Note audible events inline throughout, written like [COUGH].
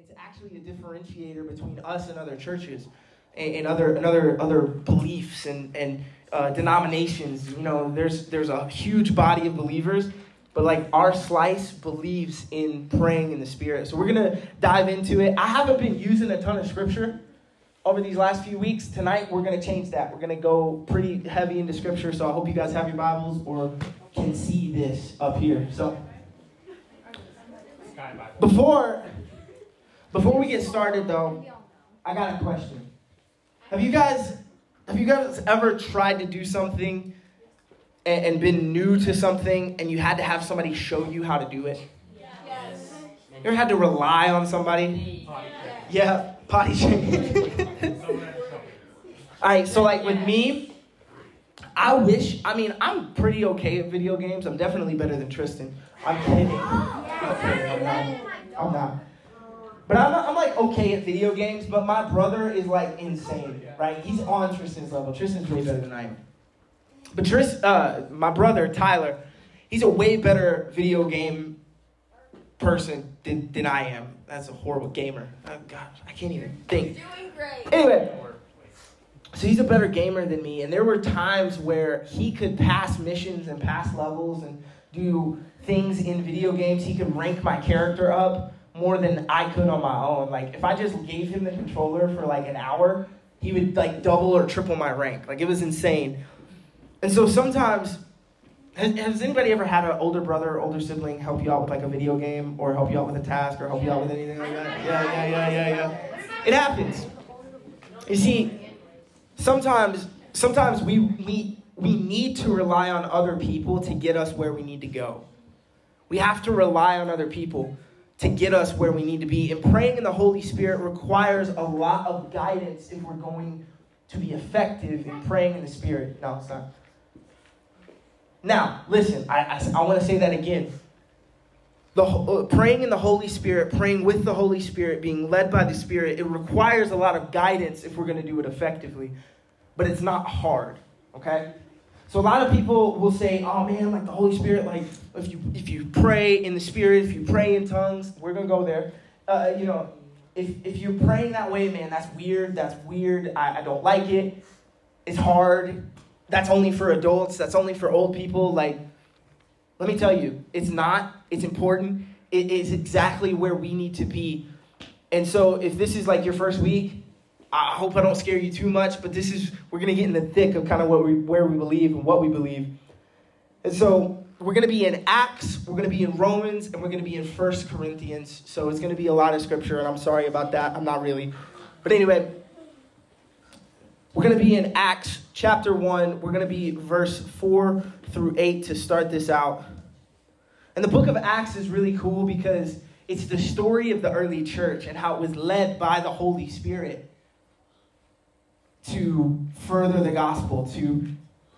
it's actually a differentiator between us and other churches and, and other and other other beliefs and and uh, denominations. You know, there's there's a huge body of believers, but like our slice believes in praying in the Spirit. So we're gonna dive into it. I haven't been using a ton of scripture over these last few weeks. Tonight we're gonna change that. We're gonna go pretty heavy into scripture. So I hope you guys have your Bibles or can see this up here. So before before we get started though, I got a question. Have you guys have you guys ever tried to do something and, and been new to something and you had to have somebody show you how to do it? Yes. You ever had to rely on somebody? Yeah, potty training. [LAUGHS] All right, so like with me, I wish. I mean, I'm pretty okay at video games. I'm definitely better than Tristan. I'm kidding. Oh, I'm kidding. I'm not. I'm not. But I'm, I'm like okay at video games. But my brother is like insane, right? He's on Tristan's level. Tristan's way better than I am. But Tris, uh, my brother Tyler, he's a way better video game person than, than I am. That's a horrible gamer. Oh, gosh, I can't even think. Doing great. Anyway, so he's a better gamer than me, and there were times where he could pass missions and pass levels and do things in video games. He could rank my character up more than I could on my own. Like if I just gave him the controller for like an hour, he would like double or triple my rank. Like it was insane. And so sometimes has, has anybody ever had an older brother or older sibling help you out with like a video game or help you out with a task or help you out with anything like that? Yeah, yeah, yeah, yeah, yeah. It happens. You see, sometimes sometimes we we we need to rely on other people to get us where we need to go. We have to rely on other people to get us where we need to be. And praying in the Holy Spirit requires a lot of guidance if we're going to be effective in praying in the Spirit. No, it's not. Now, listen, I, I, I want to say that again. The, uh, praying in the Holy Spirit, praying with the Holy Spirit, being led by the Spirit, it requires a lot of guidance if we're going to do it effectively. But it's not hard, okay? So a lot of people will say, "Oh man, like the Holy Spirit, like if you if you pray in the Spirit, if you pray in tongues, we're gonna go there. Uh, you know, if if you're praying that way, man, that's weird. That's weird. I, I don't like it. It's hard. That's only for adults. That's only for old people. Like, let me tell you, it's not. It's important. It is exactly where we need to be. And so, if this is like your first week, I hope I don't scare you too much, but this is we're gonna get in the thick of kind of what we where we believe and what we believe. And so we're gonna be in Acts, we're gonna be in Romans, and we're gonna be in First Corinthians. So it's gonna be a lot of scripture, and I'm sorry about that. I'm not really. But anyway, we're gonna be in Acts chapter one. We're gonna be verse four through eight to start this out. And the book of Acts is really cool because it's the story of the early church and how it was led by the Holy Spirit to further the gospel, to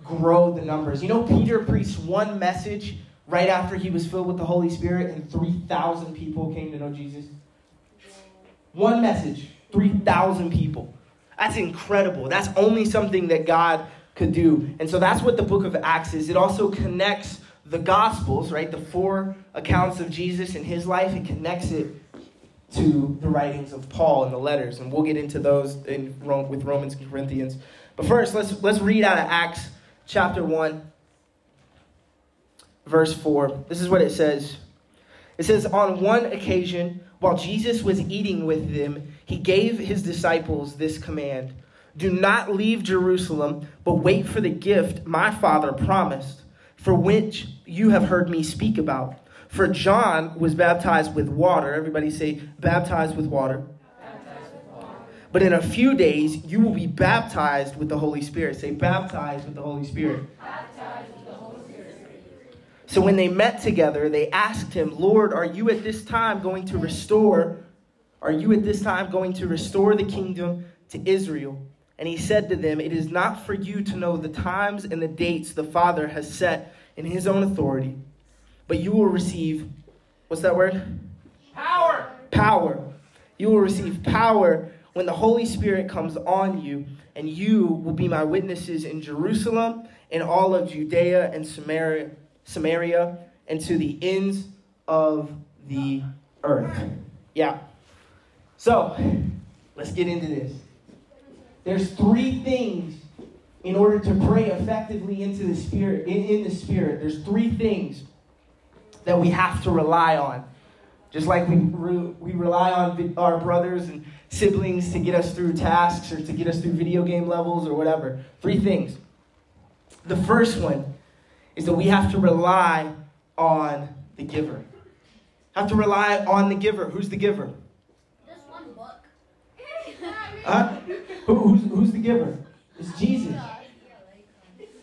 grow the numbers. You know, Peter preached one message right after he was filled with the Holy Spirit, and 3,000 people came to know Jesus. One message, 3,000 people. That's incredible. That's only something that God could do. And so that's what the book of Acts is. It also connects the Gospels, right? The four accounts of Jesus and his life, it connects it to the writings of Paul and the letters, and we'll get into those in Rome, with Romans and Corinthians. But first, let's let's read out of Acts chapter one, verse four. This is what it says. It says, "On one occasion, while Jesus was eating with them, he gave his disciples this command: Do not leave Jerusalem, but wait for the gift my Father promised, for which you have heard me speak about." For John was baptized with water. Everybody say, baptized with water. But in a few days, you will be baptized with the Holy Spirit. Say, baptized with the Holy Spirit. So when they met together, they asked him, Lord, are you at this time going to restore? Are you at this time going to restore the kingdom to Israel? And he said to them, It is not for you to know the times and the dates the Father has set in his own authority but you will receive, what's that word? Power. Power. You will receive power when the Holy Spirit comes on you, and you will be my witnesses in Jerusalem and all of Judea and Samaria, Samaria and to the ends of the earth. Yeah. So, let's get into this. There's three things in order to pray effectively into the spirit in, in the spirit. There's three things that we have to rely on. Just like we, re, we rely on our brothers and siblings to get us through tasks or to get us through video game levels or whatever. Three things. The first one is that we have to rely on the giver. Have to rely on the giver. Who's the giver? Just one book. [LAUGHS] Huh? Who, who's, who's the giver? It's Jesus. Um,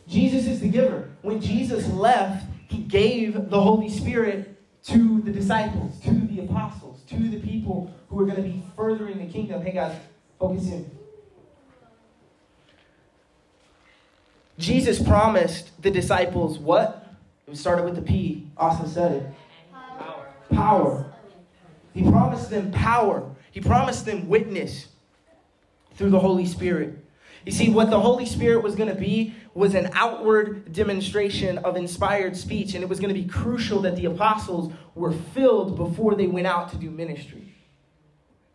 Jesus is the giver. When Jesus left, he gave the Holy Spirit to the disciples, to the apostles, to the people who are going to be furthering the kingdom. Hey guys, focus in. Jesus promised the disciples what? It started with the P. Austin said it. Power. Power. He promised them power. He promised them witness through the Holy Spirit. You see, what the Holy Spirit was going to be was an outward demonstration of inspired speech, and it was going to be crucial that the apostles were filled before they went out to do ministry.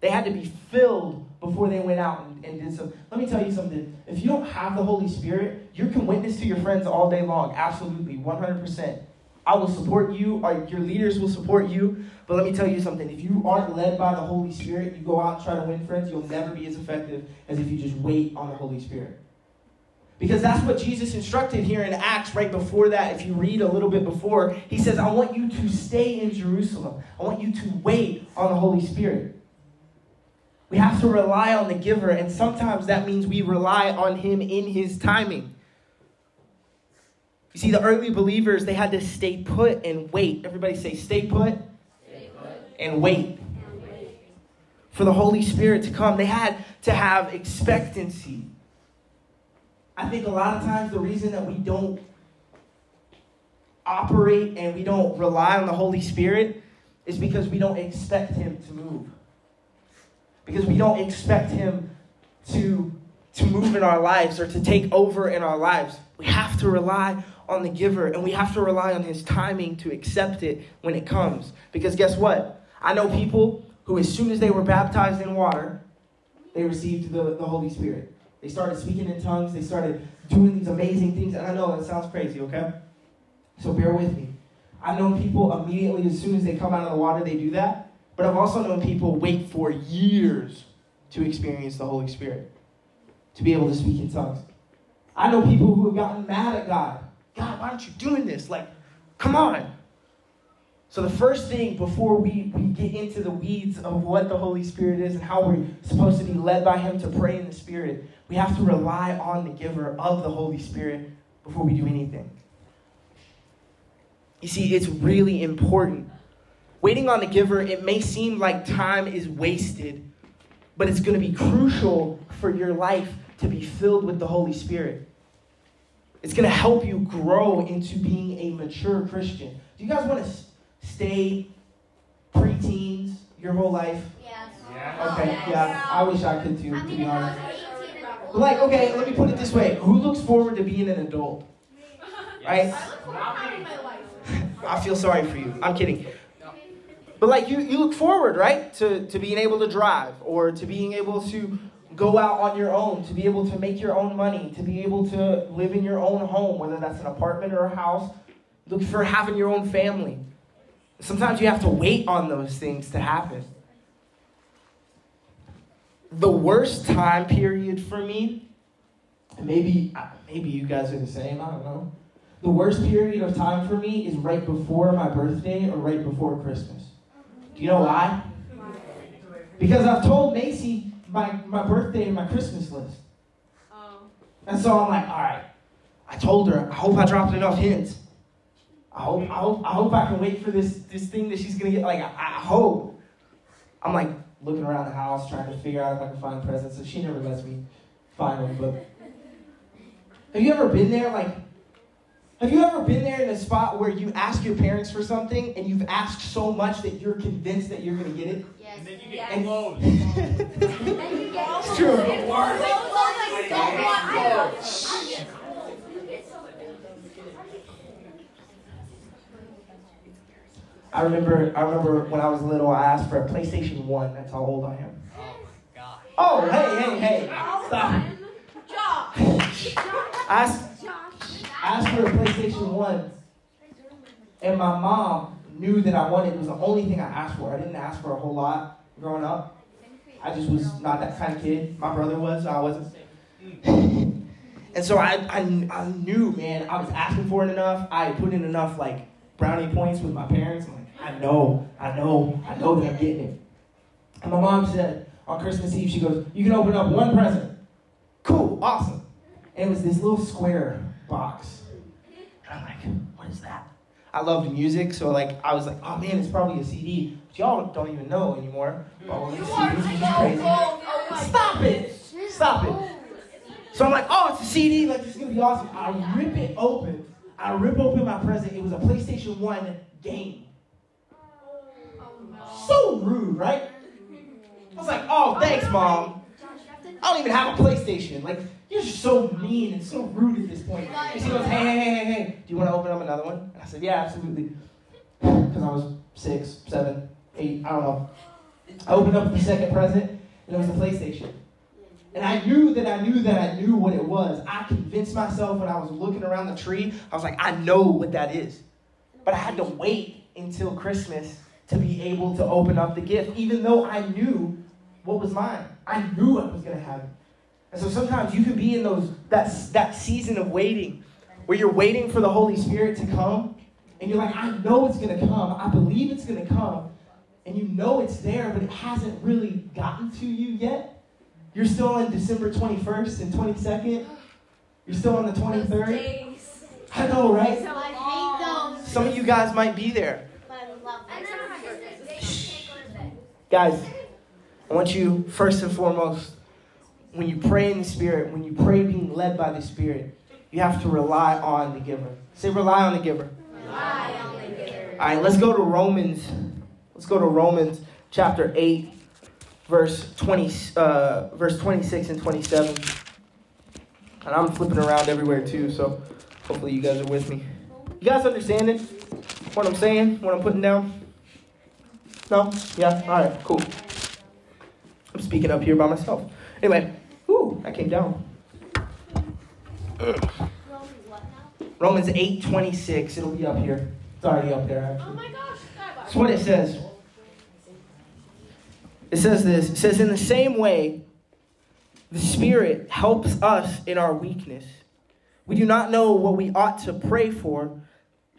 They had to be filled before they went out and, and did so. Let me tell you something. If you don't have the Holy Spirit, you can witness to your friends all day long. Absolutely, 100%. I will support you, or your leaders will support you. But let me tell you something. If you aren't led by the Holy Spirit, you go out and try to win friends, you'll never be as effective as if you just wait on the Holy Spirit. Because that's what Jesus instructed here in Acts right before that. If you read a little bit before, he says, I want you to stay in Jerusalem. I want you to wait on the Holy Spirit. We have to rely on the giver, and sometimes that means we rely on him in his timing. You see, the early believers, they had to stay put and wait. Everybody say, stay put, stay put. And, wait. for the Holy Spirit to come. They had to have expectancy. I think a lot of times the reason that we don't operate and we don't rely on the Holy Spirit is because we don't expect Him to move. Because we don't expect Him to, to move in our lives or to take over in our lives. We have to rely on the giver and we have to rely on his timing to accept it when it comes. Because guess what? I know people who, as soon as they were baptized in water, they received the, the Holy Spirit. They started speaking in tongues, they started doing these amazing things. And I know that sounds crazy, okay? So bear with me. I've known people immediately, as soon as they come out of the water, they do that. But I've also known people wait for years to experience the Holy Spirit, to be able to speak in tongues. I know people who have gotten mad at God God, why aren't you doing this? Like, come on. So, the first thing before we, we get into the weeds of what the Holy Spirit is and how we're supposed to be led by Him to pray in the Spirit, we have to rely on the giver of the Holy Spirit before we do anything. You see, it's really important. Waiting on the giver, it may seem like time is wasted, but it's going to be crucial for your life to be filled with the Holy Spirit. It's going to help you grow into being a mature Christian. Do you guys want to stay preteens your whole life? Yes. Yeah. Okay, yeah. I wish I could too, to be honest. But Like, okay, let me put it this way. Who looks forward to being an adult? Right? [LAUGHS] I feel sorry for you. I'm kidding. But like you, you look forward, right, to, to being able to drive or to being able to go out on your own, to be able to make your own money, to be able to live in your own home, whether that's an apartment or a house. Look for having your own family. Sometimes you have to wait on those things to happen. The worst time period for me, maybe maybe you guys are the same, I don't know. The worst period of time for me is right before my birthday or right before Christmas. Do you know why? Because I've told Macy my, my birthday and my Christmas list. Oh. And so I'm like, all right. I told her, I hope I dropped enough hints. I hope, I hope, I hope I can wait for this, this thing that she's gonna get. Like, I, I hope. I'm like looking around the house trying to figure out if I can find presents. So she never lets me find them. But have you ever been there? Like, have you ever been there in a spot where you ask your parents for something and you've asked so much that you're convinced that you're gonna get it? Yes. And then you get [LAUGHS] get clothes. it's true. I remember, I remember when I was little, I asked for a PlayStation One. That's how old I am. Oh my gosh. Oh, hey, hey, hey! Stop. Josh. I asked, I asked for a PlayStation One, and my mom knew that I wanted. It was the only thing I asked for. I didn't ask for a whole lot growing up. I just was not that kind of kid. My brother was. So I wasn't. [LAUGHS] and so I, I, I knew, man, I was asking for it enough. I put in enough like brownie points with my parents. I'm like, I know, I know, I know that I'm getting it. And my mom said on Christmas Eve, she goes, You can open up one present. Cool, awesome. And it was this little square box. And I'm like, What is that? I loved music, so like I was like, Oh man, it's probably a CD. But y'all don't even know anymore. Oh, CD is crazy. Stop it! Stop it! So I'm like, oh, it's a CD. Like, this is gonna be awesome. I rip it open. I rip open my present. It was a PlayStation 1 game. So rude, right? I was like, oh, thanks, mom. I don't even have a PlayStation. Like, you're just so mean and so rude at this point. And she goes, hey, hey, hey, hey, hey, do you want to open up another one? And I said, yeah, absolutely. Because I was six, seven, eight, I don't know. I opened up the second present, and it was a PlayStation. And I knew that I knew that I knew what it was. I convinced myself when I was looking around the tree, I was like, I know what that is. But I had to wait until Christmas to be able to open up the gift, even though I knew what was mine. I knew I was going to have it. And so sometimes you can be in those that, that season of waiting where you're waiting for the Holy Spirit to come, and you're like, I know it's going to come. I believe it's going to come. And you know it's there, but it hasn't really gotten to you yet. You're still on December 21st and 22nd. You're still on the 23rd. I know, right? Some of you guys might be there. Guys, I want you, first and foremost, when you pray in the Spirit, when you pray being led by the Spirit, you have to rely on the giver. Say, rely on the giver. Rely on the giver. All right, let's go to Romans. Let's go to Romans chapter 8, verse 20, uh, verse 26 and 27. And I'm flipping around everywhere too, so hopefully you guys are with me. You guys understanding what I'm saying, what I'm putting down? No? Yeah? All right, cool. I'm speaking up here by myself. Anyway, ooh, I came down. Romans 8, 26. It'll be up here. It's already up there, actually. Oh my gosh. That's what it says. It says this. It says, in the same way, the Spirit helps us in our weakness. We do not know what we ought to pray for,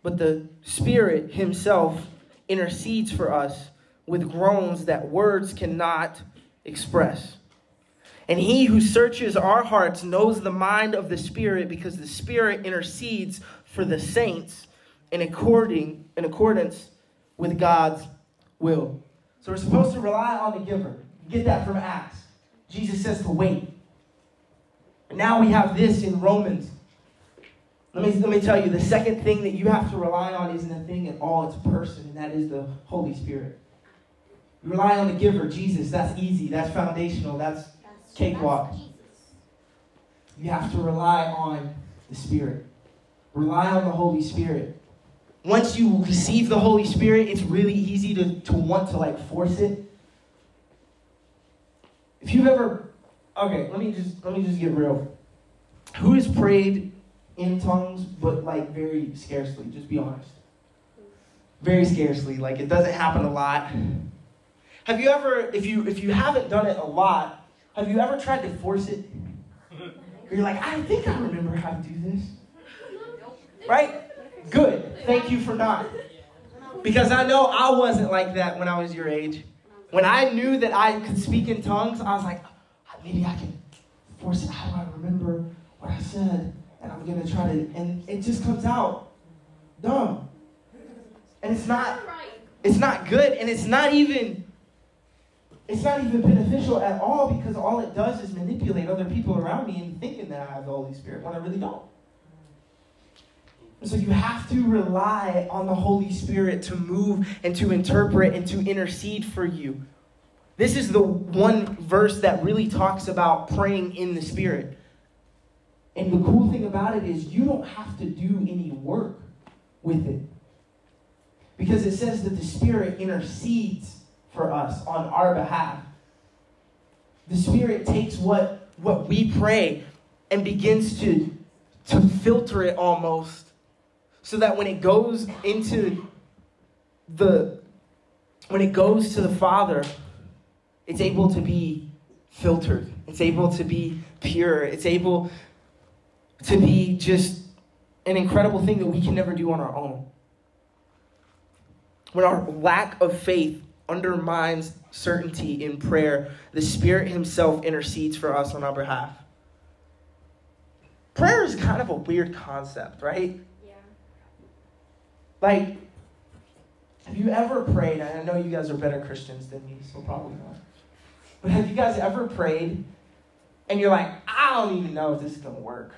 but the Spirit Himself intercedes for us with groans that words cannot express. And He who searches our hearts knows the mind of the Spirit because the Spirit intercedes for the saints in, according, in accordance with God's will. So we're supposed to rely on the giver. Get that from Acts. Jesus says to wait. And now we have this in Romans. Let me, let me tell you, the second thing that you have to rely on isn't a thing at all, it's a person, and that is the Holy Spirit. Rely on the giver, Jesus. That's easy, that's foundational, that's cakewalk. You have to rely on the Spirit. Rely on the Holy Spirit. Once you receive the Holy Spirit, it's really easy to, to want to like force it. If you've ever okay, let me just let me just get real. Who has prayed in tongues but like very scarcely? Just be honest. Very scarcely. Like it doesn't happen a lot. Have you ever if you if you haven't done it a lot, have you ever tried to force it? You're like, I think I remember how to do this. Right? Good. Thank you for not. Because I know I wasn't like that when I was your age. When I knew that I could speak in tongues, I was like, maybe I can force it. How do I remember what I said? And I'm to try to, and it just comes out dumb. And it's not, it's not good, and it's not even, it's not even beneficial at all because all it does is manipulate other people around me and thinking that I have the Holy Spirit when I really don't. So you have to rely on the Holy Spirit to move and to interpret and to intercede for you. This is the one verse that really talks about praying in the Spirit. And the cool thing about it is you don't have to do any work with it. Because it says that the Spirit intercedes for us on our behalf. The Spirit takes what, what we pray and begins to, to filter it almost so that when it goes into the when it goes to the Father, it's able to be filtered. It's able to be pure. It's able to be just an incredible thing that we can never do on our own. When our lack of faith undermines certainty in prayer, the Spirit Himself intercedes for us on our behalf. Prayer is kind of a weird concept, right? Yeah. Like, have you ever prayed? I know you guys are better Christians than me, so probably not. But have you guys ever prayed and you're like, I don't even know if this is going to work?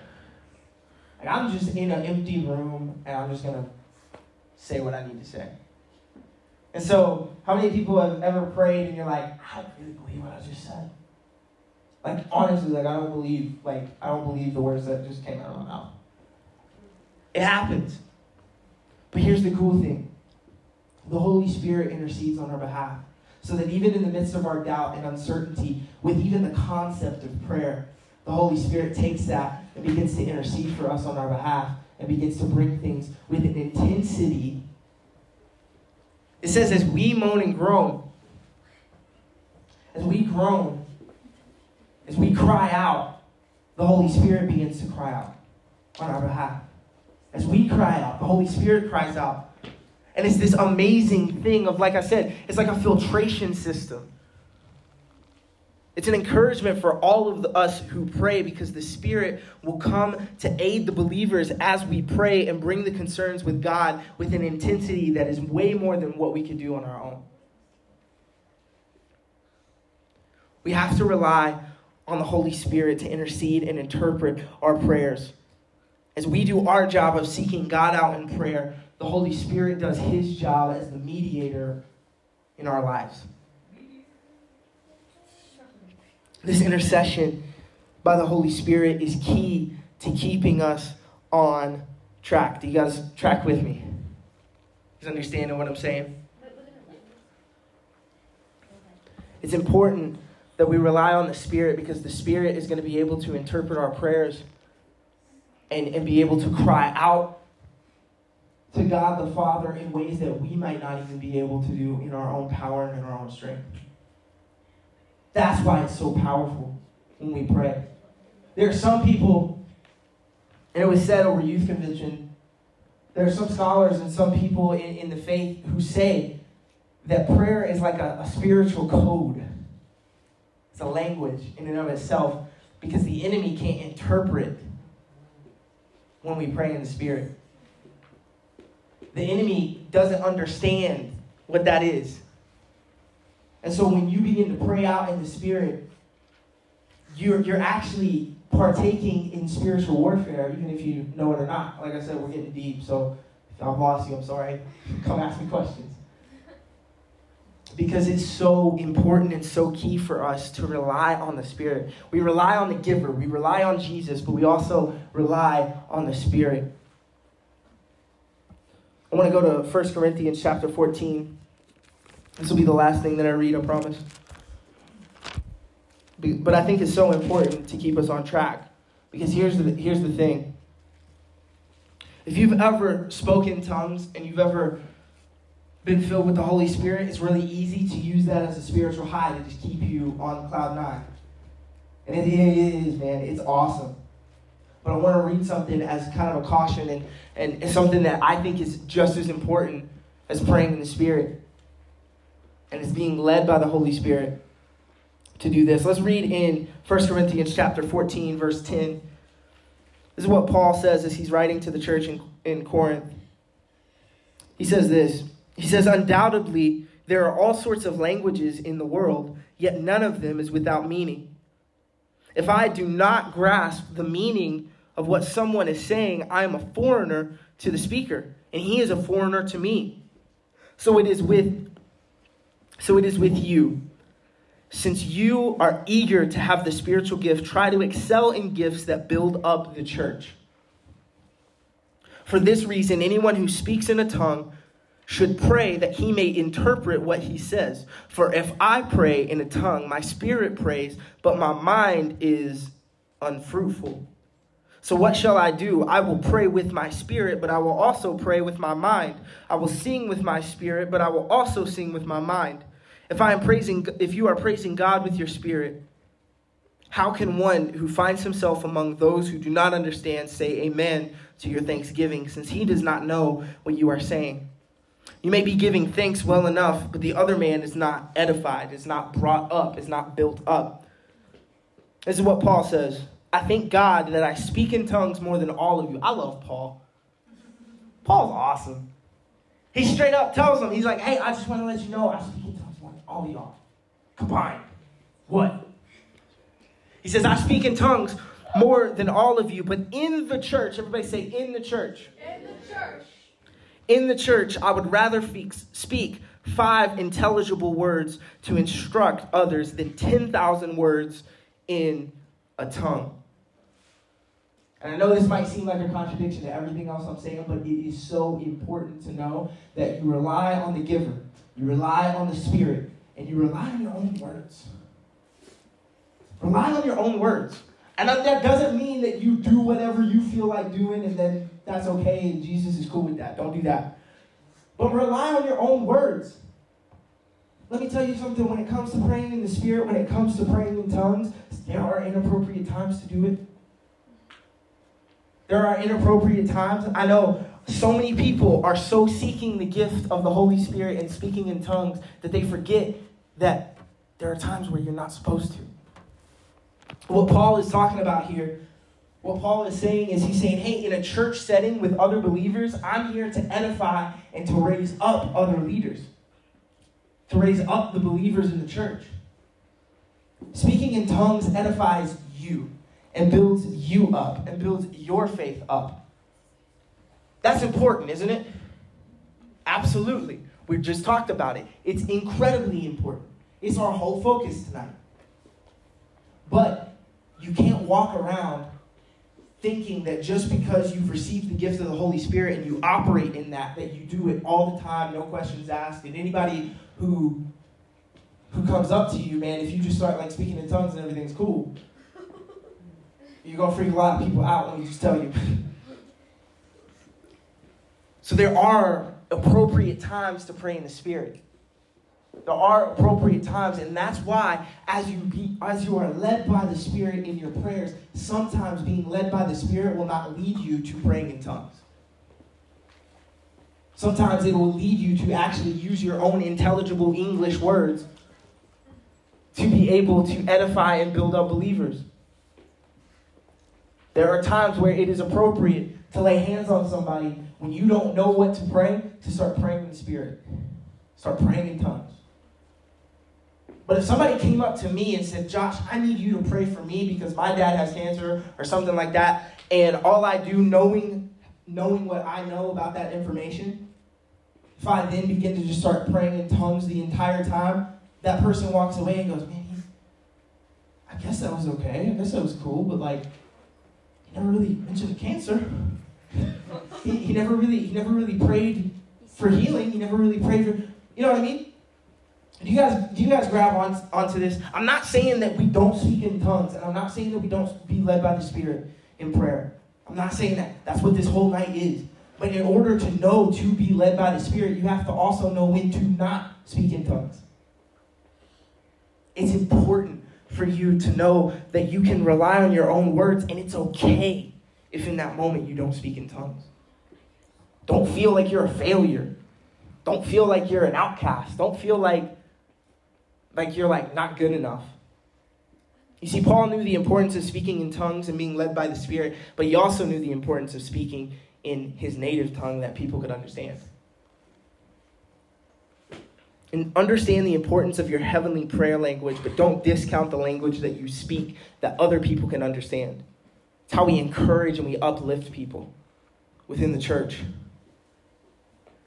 Like, I'm just in an empty room and I'm just going to say what I need to say. And so, how many people have ever prayed and you're like, I don't really believe what I just said? Like, honestly, like, I don't believe, like, I don't believe the words that just came out of my mouth. It happens. But here's the cool thing the Holy Spirit intercedes on our behalf. So that even in the midst of our doubt and uncertainty, with even the concept of prayer, the Holy Spirit takes that and begins to intercede for us on our behalf and begins to bring things with an intensity. It says, as we moan and groan, as we groan, as we cry out, the Holy Spirit begins to cry out on our behalf. As we cry out, the Holy Spirit cries out and it's this amazing thing of, like I said, it's like a filtration system. It's an encouragement for all of the, us who pray because the Spirit will come to aid the believers as we pray and bring the concerns with God with an intensity that is way more than what we can do on our own. We have to rely on the Holy Spirit to intercede and interpret our prayers. As we do our job of seeking God out in prayer, the Holy Spirit does his job as the mediator in our lives. This intercession by the Holy Spirit is key to keeping us on track. Do you guys track with me? Is understanding what I'm saying? It's important that we rely on the Spirit because the Spirit is going to be able to interpret our prayers and, and be able to cry out to God the Father in ways that we might not even be able to do in our own power and in our own strength. That's why it's so powerful when we pray. There are some people, and it was said over youth convention, there are some scholars and some people in, in the faith who say that prayer is like a, a spiritual code. It's a language in and of itself because the enemy can't interpret when we pray in the Spirit the enemy doesn't understand what that is. And so when you begin to pray out in the Spirit, you're, you're actually partaking in spiritual warfare, even if you know it or not. Like I said, we're getting deep, so if I've lost you, I'm sorry. [LAUGHS] Come ask me questions. Because it's so important and so key for us to rely on the Spirit. We rely on the giver, we rely on Jesus, but we also rely on the Spirit. I want to go to 1 Corinthians chapter 14. This will be the last thing that I read, I promise. But I think it's so important to keep us on track. Because here's the, here's the thing. If you've ever spoken tongues and you've ever been filled with the Holy Spirit, it's really easy to use that as a spiritual high to just keep you on cloud nine. And it, is, man. It's awesome. But I want to read something as kind of a caution and, and, and something that I think is just as important as praying in the Spirit. And it's being led by the Holy Spirit to do this. Let's read in 1 Corinthians chapter 14, verse 10. This is what Paul says as he's writing to the church in, in Corinth. He says this He says, Undoubtedly, there are all sorts of languages in the world, yet none of them is without meaning. If I do not grasp the meaning of what someone is saying, I am a foreigner to the speaker, and he is a foreigner to me. So it is with so it is with you. Since you are eager to have the spiritual gift, try to excel in gifts that build up the church. For this reason, anyone who speaks in a tongue should pray that he may interpret what he says. For if I pray in a tongue, my spirit prays, but my mind is unfruitful. So what shall I do? I will pray with my spirit, but I will also pray with my mind. I will sing with my spirit, but I will also sing with my mind. If I am praising if you are praising God with your spirit, how can one who finds himself among those who do not understand say amen to your thanksgiving since he does not know what you are saying? You may be giving thanks well enough, but the other man is not edified, is not brought up, is not built up. This is what Paul says. I thank God that I speak in tongues more than all of you. I love Paul. Paul's awesome. He straight up tells them, he's like, hey, I just want to let you know I speak in tongues all y'all. Combined. What? He says, I speak in tongues more than all of you, but in the church, everybody say, in the church. In the church. In the church, I would rather speak five intelligible words to instruct others than 10,000 words in a tongue. And I know this might seem like a contradiction to everything else I'm saying, but it is so important to know that you rely on the giver, you rely on the Spirit, and you rely on your own words. Rely on your own words. And that doesn't mean that you do whatever you feel like doing and then that's okay and Jesus is cool with that. Don't do that. But rely on your own words. Let me tell you something when it comes to praying in the Spirit, when it comes to praying in tongues, there are inappropriate times to do it. There are inappropriate times. I know so many people are so seeking the gift of the Holy Spirit and speaking in tongues that they forget that there are times where you're not supposed to. What Paul is talking about here, what Paul is saying is he's saying, hey, in a church setting with other believers, I'm here to edify and to raise up other leaders, to raise up the believers in the church. Speaking in tongues edifies you and builds you up and builds your faith up. That's important, isn't it? Absolutely. We just talked about it. It's incredibly important. It's our whole focus tonight. But you can't walk around thinking that just because you've received the gift of the Holy Spirit and you operate in that, that you do it all the time, no questions asked. And anybody who who comes up to you, man, if you just start like speaking in tongues and everything's cool, you're gonna freak a lot of people out, let me just tell you. [LAUGHS] so there are appropriate times to pray in the Spirit. There are appropriate times, and that's why, as you be, as you are led by the Spirit in your prayers, sometimes being led by the Spirit will not lead you to praying in tongues. Sometimes it will lead you to actually use your own intelligible English words to be able to edify and build up believers. There are times where it is appropriate to lay hands on somebody when you don't know what to pray, to start praying in the Spirit. Start praying in tongues. But if somebody came up to me and said, Josh, I need you to pray for me because my dad has cancer or something like that, and all I do, knowing, knowing what I know about that information, if I then begin to just start praying in tongues the entire time, that person walks away and goes, man, he, I guess that was okay. I guess that was cool, but like, he never really mentioned cancer. He, he never really, he never really prayed for healing. He never really prayed for, you know what I mean? Do you guys, do you guys grab on, onto this? I'm not saying that we don't speak in tongues, and I'm not saying that we don't be led by the Spirit in prayer. I'm not saying that. That's what this whole night is. But in order to know to be led by the Spirit, you have to also know when to not speak in tongues. It's important for you to know that you can rely on your own words, and it's okay if in that moment you don't speak in tongues. Don't feel like you're a failure. Don't feel like you're an outcast. Don't feel like like you're like not good enough. You see, Paul knew the importance of speaking in tongues and being led by the Spirit, but he also knew the importance of speaking in his native tongue that people could understand. And understand the importance of your heavenly prayer language, but don't discount the language that you speak that other people can understand. It's how we encourage and we uplift people within the church.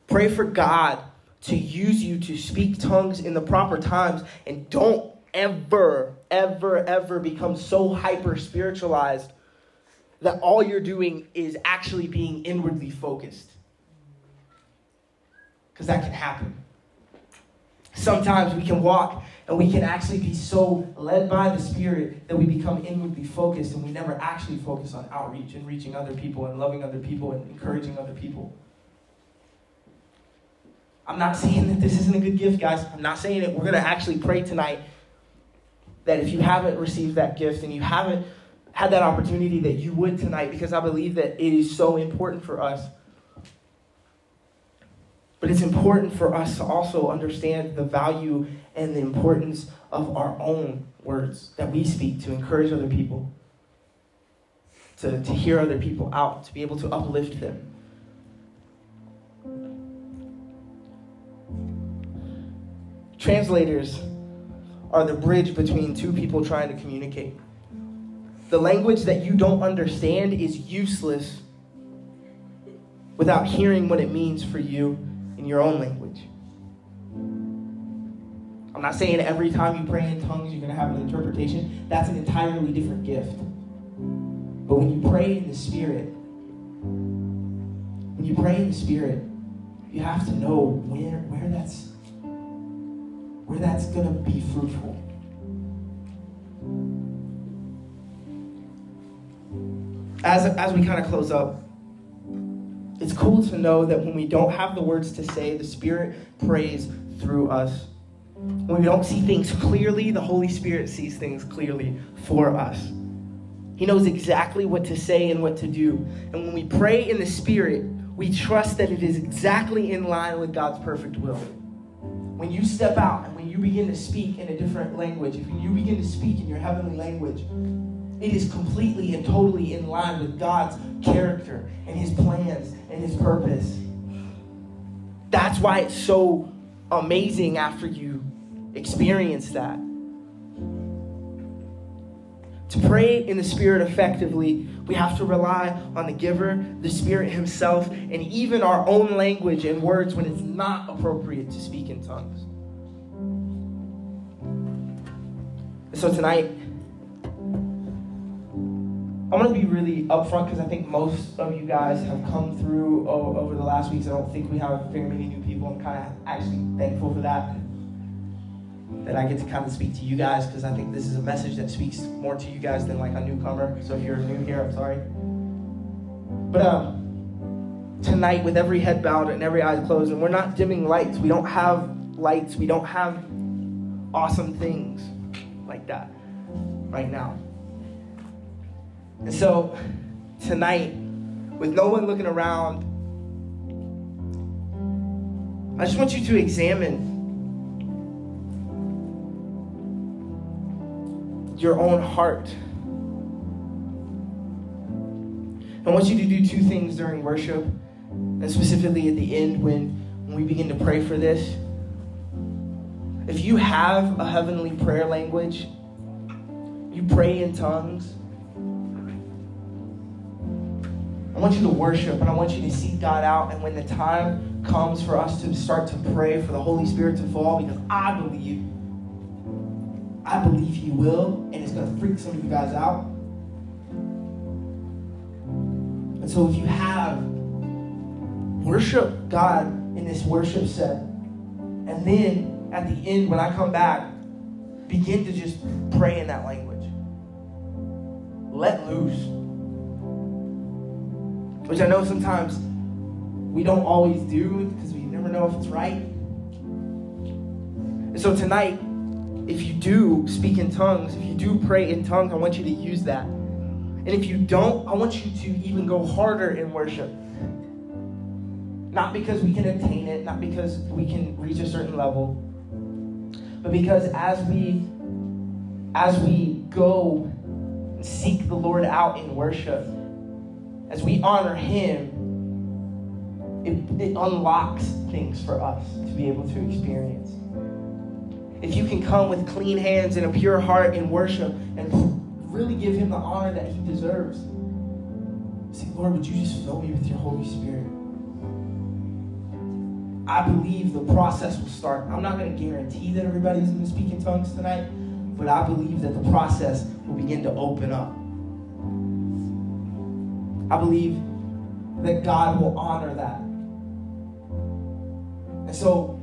Pray for God to use you to speak tongues in the proper times and don't ever, ever, ever become so hyper spiritualized that all you're doing is actually being inwardly focused. Because that can happen. Sometimes we can walk and we can actually be so led by the Spirit that we become inwardly focused and we never actually focus on outreach and reaching other people and loving other people and encouraging other people. I'm not saying that this isn't a good gift, guys. I'm not saying it. We're going to actually pray tonight that if you haven't received that gift and you haven't had that opportunity, that you would tonight because I believe that it is so important for us. But it's important for us to also understand the value and the importance of our own words that we speak to encourage other people, to, to hear other people out, to be able to uplift them. Translators are the bridge between two people trying to communicate. The language that you don't understand is useless without hearing what it means for you in your own mm. language. I'm not saying every time you pray in tongues you're going to have an interpretation. That's an entirely different gift. But when you pray in the Spirit, when you pray in the Spirit, you have to know where, where that's where that's going to be fruitful. As, as we kind of close up, it's cool to know that when we don't have the words to say, the Spirit prays through us. When we don't see things clearly, the Holy Spirit sees things clearly for us. He knows exactly what to say and what to do. And when we pray in the Spirit, we trust that it is exactly in line with God's perfect will when you step out and when you begin to speak in a different language, if you begin to speak in your heavenly language, it is completely and totally in line with God's character and His plans and His purpose. That's why it's so amazing after you experience that. To pray in the Spirit effectively, we have to rely on the giver, the Spirit Himself, and even our own language and words when it's not appropriate to speak in tongues. So tonight, I'm going to be really upfront because I think most of you guys have come through over the last weeks. I don't think we have very many new people. I'm kind of actually thankful for that that I get to kind of speak to you guys because I think this is a message that speaks more to you guys than like a newcomer. So if you're new here, I'm sorry. But uh, tonight, with every head bowed and every eye closed, and we're not dimming lights. We don't have lights. We don't have awesome things like that right now. And so tonight, with no one looking around, I just want you to examine your own heart. I want you to do two things during worship, and specifically at the end when, when we begin to pray for this. If you have a heavenly prayer language, you pray in tongues. I want you to worship and I want you to seek God out. And when the time comes for us to start to pray for the Holy Spirit to fall, because I believe I believe he will, and it's going to freak some of you guys out. And so if you have, worship God in this worship set. And then at the end, when I come back, begin to just pray in that language. Let loose. Which I know sometimes we don't always do because we never know if it's right. And so tonight, if you do speak in tongues, if you do pray in tongues, I want you to use that. And if you don't, I want you to even go harder in worship. Not because we can attain it, not because we can reach a certain level, but because as we as we go seek the Lord out in worship, as we honor him, it, it unlocks things for us to be able to experience if you can come with clean hands and a pure heart in worship and really give him the honor that he deserves. Say, Lord, would you just fill me with your Holy Spirit? I believe the process will start. I'm not going to guarantee that everybody's going to speak in tongues tonight, but I believe that the process will begin to open up. I believe that God will honor that. And so,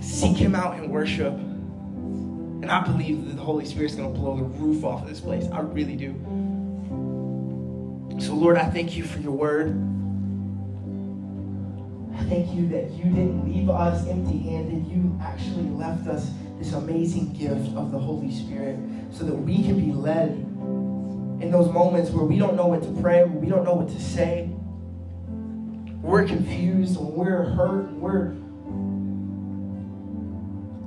seek Him out in worship. And I believe that the Holy Spirit's going to blow the roof off of this place. I really do. So, Lord, I thank you for your word. I thank you that you didn't leave us empty handed. You actually left us this amazing gift of the Holy Spirit so that we can be led in those moments where we don't know what to pray, we don't know what to say. We're confused, when we're hurt, and we're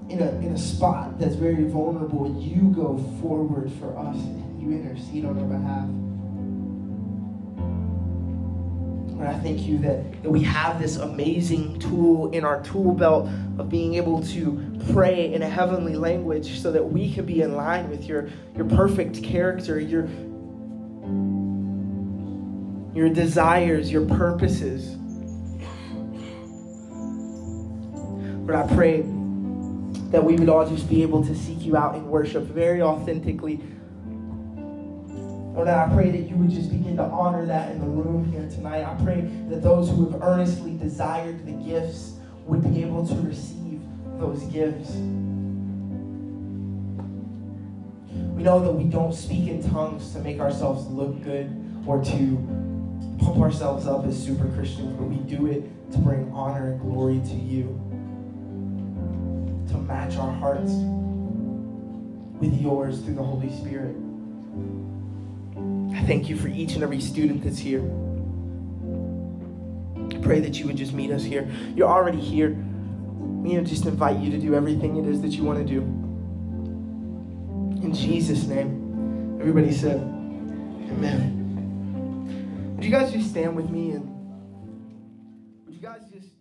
in a, in a spot that's very vulnerable. You go forward for us and you intercede on our behalf. And I thank you that, that we have this amazing tool in our tool belt of being able to pray in a heavenly language so that we can be in line with your, your perfect character, your, your desires, your purposes. But I pray that we would all just be able to seek you out in worship very authentically. Lord, I pray that you would just begin to honor that in the room here tonight. I pray that those who have earnestly desired the gifts would be able to receive those gifts. We know that we don't speak in tongues to make ourselves look good or to pump ourselves up as super Christians, but we do it to bring honor and glory to you, to match our hearts with yours through the Holy Spirit. I thank you for each and every student that's here. I pray that you would just meet us here. You're already here. We just invite you to do everything it is that you want to do. In Jesus' name. Everybody said, Amen. Would you guys just stand with me and would you guys just